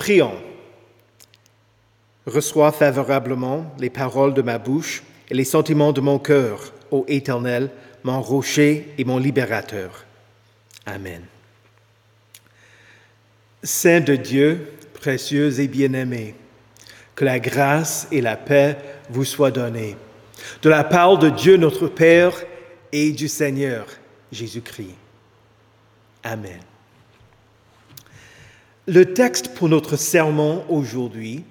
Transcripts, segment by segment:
Prions. Reçois favorablement les paroles de ma bouche et les sentiments de mon cœur, ô Éternel, mon rocher et mon libérateur. Amen. Saint de Dieu, précieux et bien-aimé, que la grâce et la paix vous soient données. De la part de Dieu notre Père et du Seigneur Jésus-Christ. Amen. Le texte pour notre sermon aujourd'hui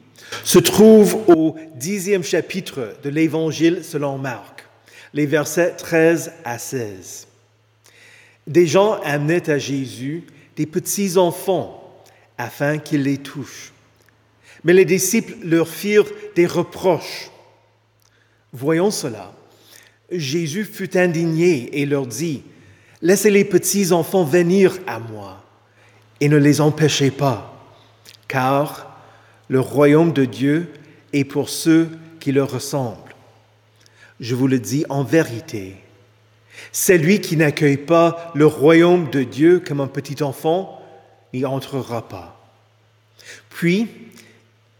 se trouve au dixième chapitre de l'Évangile selon Marc, les versets 13 à 16. Des gens amenaient à Jésus des petits enfants afin qu'il les touche. Mais les disciples leur firent des reproches. Voyons cela. Jésus fut indigné et leur dit, Laissez les petits enfants venir à moi et ne les empêchez pas, car le royaume de Dieu est pour ceux qui leur ressemblent. Je vous le dis en vérité, celui qui n'accueille pas le royaume de Dieu comme un petit enfant n'y entrera pas. Puis,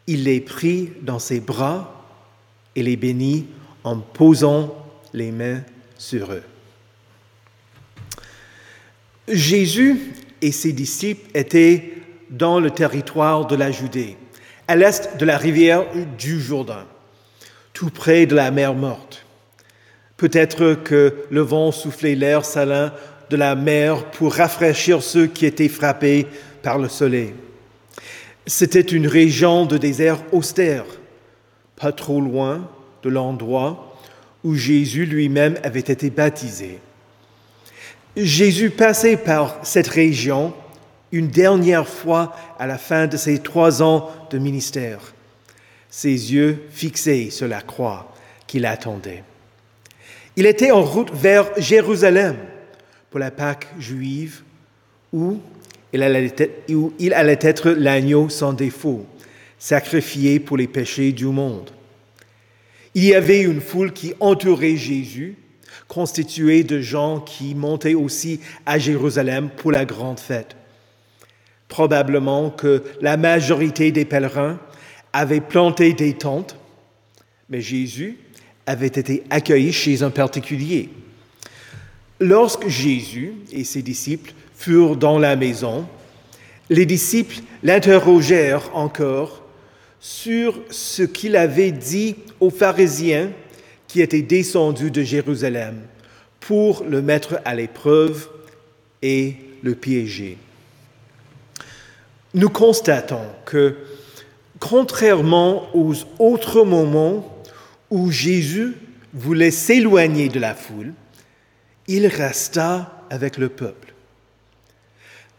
il les prit dans ses bras et les bénit en posant les mains sur eux. Jésus et ses disciples étaient dans le territoire de la Judée, à l'est de la rivière du Jourdain, tout près de la mer morte. Peut-être que le vent soufflait l'air salin de la mer pour rafraîchir ceux qui étaient frappés par le soleil. C'était une région de désert austère, pas trop loin de l'endroit où Jésus lui-même avait été baptisé. Jésus passait par cette région une dernière fois à la fin de ses trois ans de ministère, ses yeux fixés sur la croix qu'il attendait. Il était en route vers Jérusalem pour la Pâque juive où il allait où il allait être l'agneau sans défaut, sacrifié pour les péchés du monde. Il y avait une foule qui entourait Jésus, constituée de gens qui montaient aussi à Jérusalem pour la grande fête. Probablement que la majorité des pèlerins avaient planté des tentes, mais Jésus avait été accueilli chez un particulier. Lorsque Jésus et ses disciples furent dans la maison, les disciples l'interrogèrent encore sur ce qu'il avait dit aux pharisiens qui étaient descendus de Jérusalem pour le mettre à l'épreuve et le piéger. Nous constatons que, contrairement aux autres moments où Jésus voulait s'éloigner de la foule, il resta avec le peuple.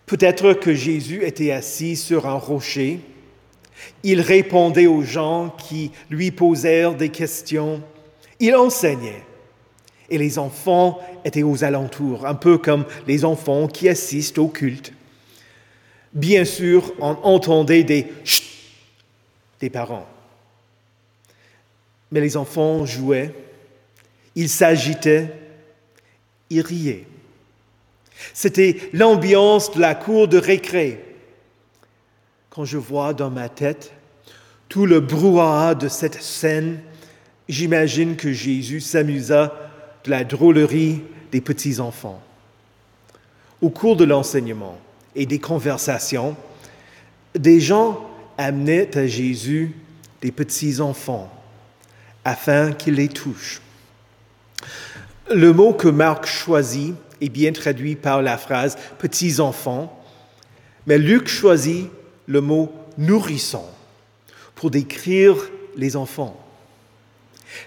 Peut-être que Jésus était assis sur un rocher. Il répondait aux gens qui lui posèrent des questions. Il enseignait. Et les enfants étaient aux alentours, un peu comme les enfants qui assistent au culte. Bien sûr, on entendait des chut des parents. Mais les enfants jouaient, ils s'agitaient, ils riaient. C'était l'ambiance de la cour de récré. Quand je vois dans ma tête tout le brouhaha de cette scène, j'imagine que Jésus s'amusa de la drôlerie des petits-enfants. Au cours de l'enseignement et des conversations, des gens amenaient à Jésus des petits-enfants afin qu'il les touche. Le mot que Marc choisit est bien traduit par la phrase petits enfants, mais Luc choisit le mot nourrisson pour décrire les enfants.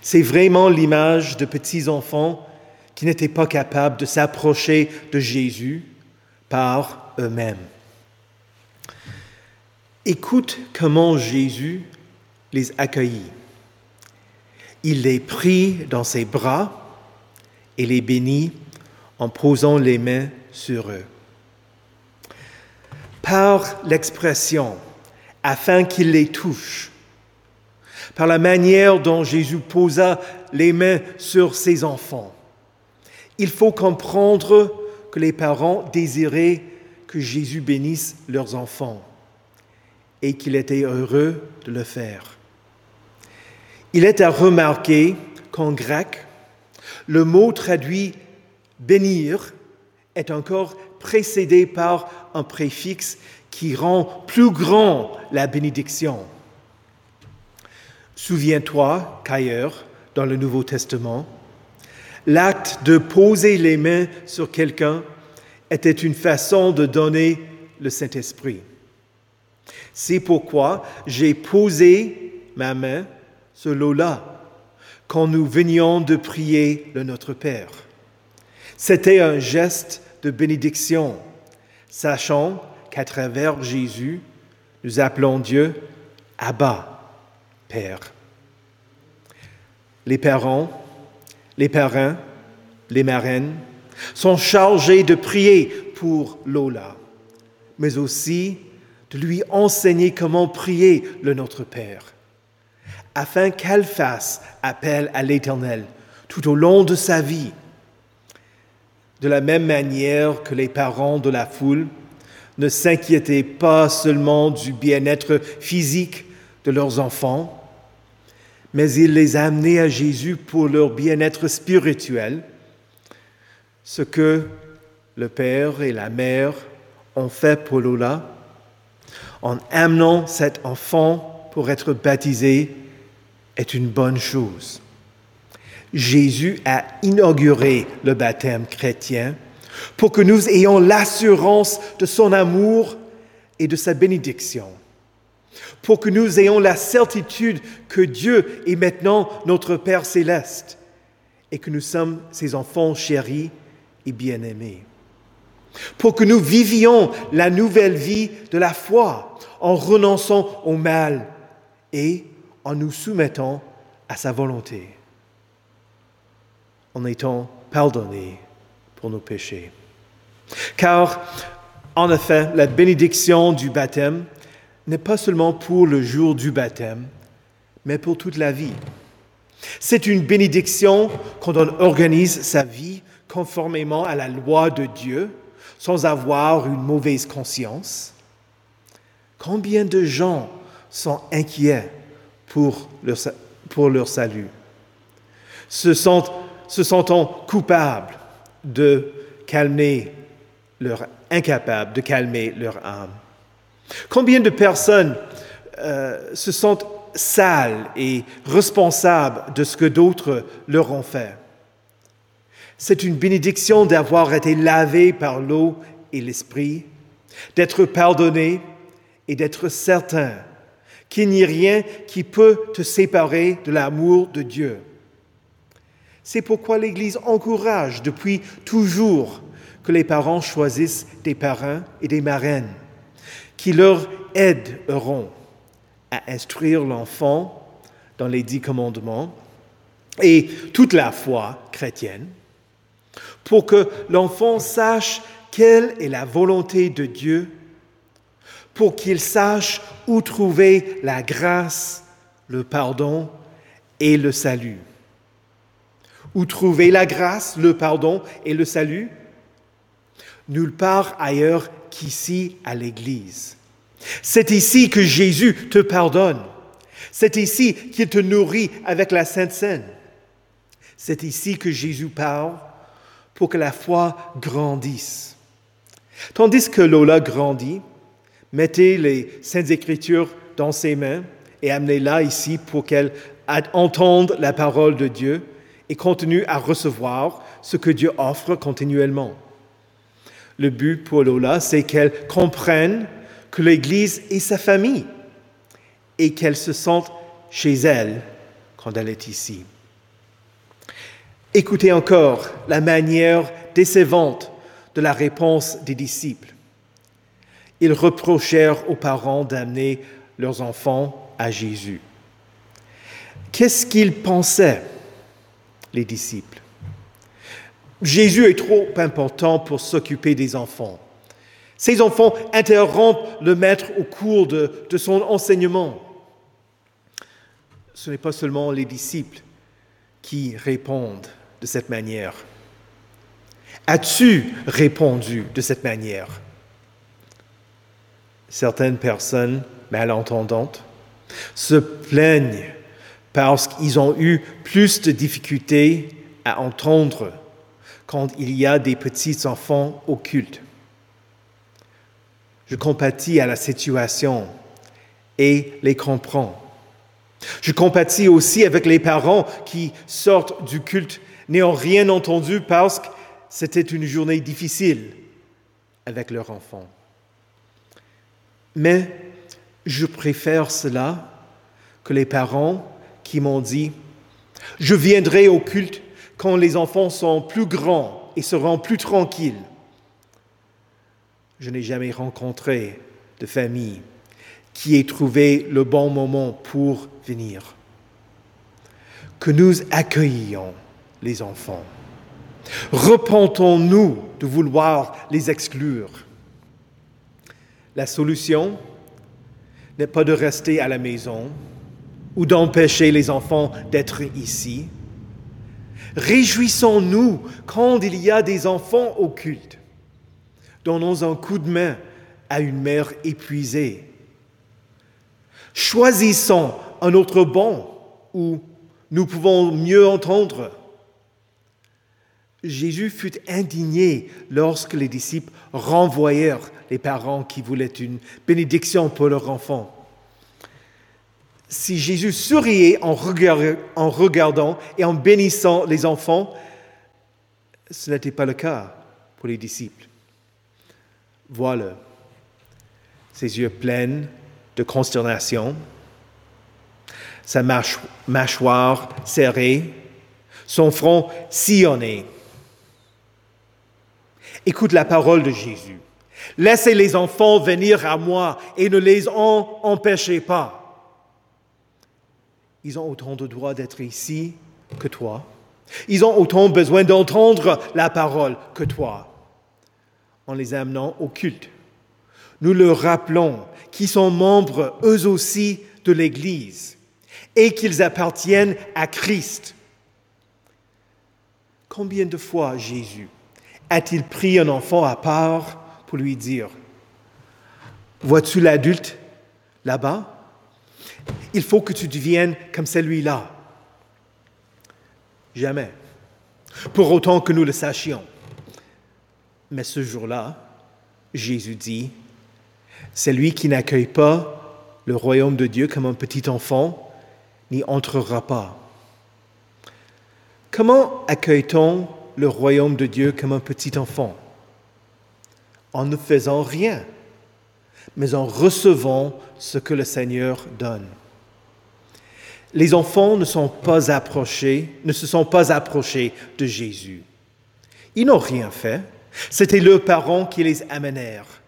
C'est vraiment l'image de petits enfants qui n'étaient pas capables de s'approcher de Jésus par eux-mêmes. Écoute comment Jésus les accueillit. Il les prit dans ses bras et les bénit en posant les mains sur eux. Par l'expression, afin qu'il les touche, par la manière dont Jésus posa les mains sur ses enfants, il faut comprendre que les parents désiraient que Jésus bénisse leurs enfants. et qu'il était heureux de le faire. Il est à remarquer qu'en grec, le mot traduit bénir est encore précédé par un préfixe qui rend plus grand la bénédiction. Souviens-toi qu'ailleurs, dans le Nouveau Testament, l'acte de poser les mains sur quelqu'un était une façon de donner le Saint-Esprit. C'est pourquoi j'ai posé ma main sur Lola quand nous venions de prier le Notre Père. C'était un geste de bénédiction, sachant qu'à travers Jésus, nous appelons Dieu Abba, Les parents, les parrains, les marraines sont chargés de prier pour Lola, mais aussi de lui enseigner comment prier le Notre Père, afin qu'elle fasse appel à l'Éternel tout au long de sa vie. De la même manière que les parents de la foule ne s'inquiétaient pas seulement du bien-être physique de leurs enfants, mais ils les amenaient à Jésus pour leur bien-être spirituel, ce que le père et la mère ont fait pour Lola en amenant cet enfant pour être baptisé est une bonne chose. Jésus a inauguré le baptême chrétien pour que nous ayons l'assurance de son amour et de sa bénédiction, pour que nous ayons la certitude que Dieu est maintenant notre Père céleste et que nous sommes ses enfants chéris et bien-aimés pour que nous vivions la nouvelle vie de la foi en renonçant au mal et en nous soumettant à sa volonté, en étant pardonnés pour nos péchés. Car, en effet, la bénédiction du baptême n'est pas seulement pour le jour du baptême, mais pour toute la vie. C'est une bénédiction quand on organise sa vie conformément à la loi de Dieu sans avoir une mauvaise conscience Combien de gens sont inquiets pour leur, salut? Se, se sentant coupables de calmer leur de calmer leur âme. Combien de personnes euh, se sentent sales et responsables de ce que d'autres leur ont fait? C'est une bénédiction d'avoir été lavé par l'eau et l'esprit, d'être pardonné et d'être certain qu'il n'y a rien qui peut te séparer de l'amour de Dieu. C'est pourquoi l'Église encourage depuis toujours que les parents choisissent des parrains et des marraines qui leur aideront à instruire l'enfant dans les dix commandements et toute la foi chrétienne pour que l'enfant sache quelle est la volonté de Dieu, pour qu'il sache où trouver la grâce, le pardon et le salut. Où trouver la grâce, le pardon et le salut? Nulle part ailleurs qu'ici à l'Église. C'est ici que Jésus te pardonne. C'est ici qu'il te nourrit avec la Sainte Seine. C'est ici que Jésus parle pour que la foi grandisse. Tandis que Lola grandit, mettez les Saintes Écritures dans ses mains et amenez-la ici pour qu'elle entende la parole de Dieu et continue à recevoir ce que Dieu offre continuellement. Le but pour Lola, c'est qu'elle comprenne que l'Église est sa famille et qu'elle se sente chez elle quand elle est ici. Écoutez encore la manière décevante de la réponse des disciples. Ils reprochèrent aux parents d'amener leurs enfants à Jésus. Qu'est-ce qu'ils pensaient, les disciples? Jésus est trop important pour s'occuper des enfants. Ces enfants interrompent le maître au cours de, son enseignement. Ce n'est pas seulement les disciples qui répondent de cette manière As-tu répondu de cette manière? Certaines personnes malentendantes, se plaignent parce qu'ils ont eu plus de difficultés à entendre quand il y a des petits enfants au culte. Je compatis à la situation et les comprends. Je compatis aussi avec les parents qui sortent du culte n'ayant rien entendu parce que c'était une journée difficile avec leur enfant. Mais je préfère cela que les parents qui m'ont dit, je viendrai au culte quand les enfants sont plus grands et seront plus tranquilles. Je n'ai jamais rencontré de famille qui ait trouvé le bon moment pour venir. Que nous accueillions les enfants. Repentons-nous de vouloir les exclure. La solution n'est pas de rester à la maison ou d'empêcher les enfants d'être ici. Réjouissons-nous quand il y a des enfants au culte. Donnons un coup de main à une mère épuisée. Choisissons un autre banc où nous pouvons mieux entendre. Jésus fut indigné lorsque les disciples renvoyèrent les parents qui voulaient une bénédiction pour leur enfant. Si Jésus souriait en regardant, et en bénissant les enfants, ce n'était pas le cas pour les disciples. Voilà, ses yeux pleins de consternation, sa mâchoire serrée, son front sillonné. Écoute la parole de Jésus. Laissez les enfants venir à moi et ne les empêchez pas. Ils ont autant de droit d'être ici que toi. Ils ont autant besoin d'entendre la parole que toi. En les amenant au culte, nous leur rappelons qu'ils sont membres eux aussi de l'Église et qu'ils appartiennent à Christ. Combien de fois Jésus a-t-il pris un enfant à part pour lui dire, vois-tu l'adulte là-bas? Il faut que tu deviennes comme celui-là. Jamais. Pour autant que nous le sachions. Mais ce jour-là, Jésus dit, celui qui n'accueille pas le royaume de Dieu comme un petit enfant n'y entrera pas. Comment accueille-t-on le royaume de Dieu comme un petit enfant? En ne faisant rien, mais en recevant ce que le Seigneur donne. Les enfants ne sont pas approchés, ne se sont pas approchés de Jésus. Ils n'ont rien fait. C'était leurs parents qui les amenèrent.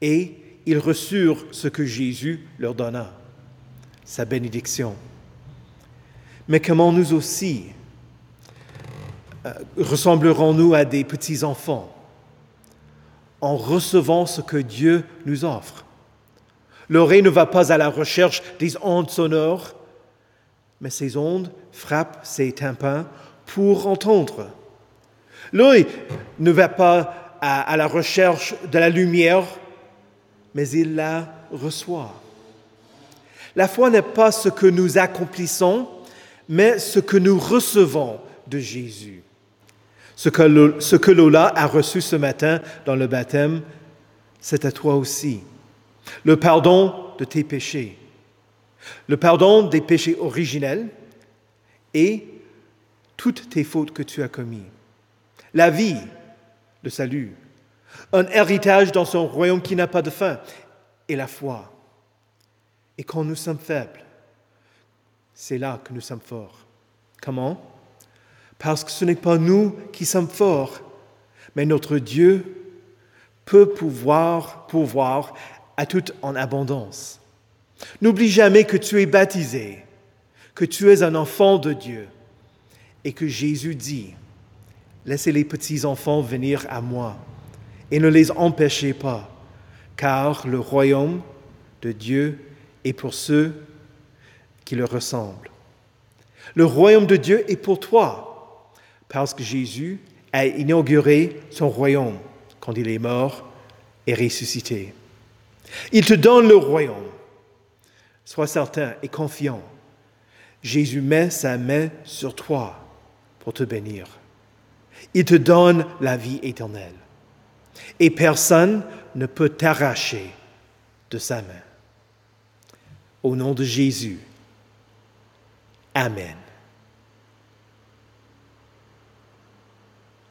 Et ils reçurent ce que Jésus leur donna, sa bénédiction. Mais comment nous aussi euh, ressemblerons-nous à des petits-enfants en recevant ce que Dieu nous offre? L'oreille ne va pas à la recherche des ondes sonores, mais ces ondes frappent ses tympans pour entendre. L'œil ne va pas à, à la recherche de la lumière, mais il la reçoit. La foi n'est pas ce que nous accomplissons, mais ce que nous recevons de Jésus. Ce que, Lola a reçu ce matin dans le baptême, c'est à toi aussi. Le pardon de tes péchés, le pardon des péchés originels et toutes tes fautes que tu as commises. La vie, le salut, un héritage dans son royaume qui n'a pas de fin, et la foi. Et quand nous sommes faibles, c'est là que nous sommes forts. Comment? Parce que ce n'est pas nous qui sommes forts, mais notre Dieu peut pouvoir pouvoir à tout en abondance. N'oublie jamais que tu es baptisé, que tu es un enfant de Dieu et que Jésus dit, laissez les petits-enfants venir à moi et ne les empêchez pas, car le royaume de Dieu est pour ceux qui le ressemblent. Le royaume de Dieu est pour toi, parce que Jésus a inauguré son royaume quand il est mort et ressuscité. Il te donne le royaume Sois certain et confiant. Jésus met sa main sur toi pour te bénir. Il te donne la vie éternelle. Et personne ne peut t'arracher de sa main. Au nom de Jésus. Amen.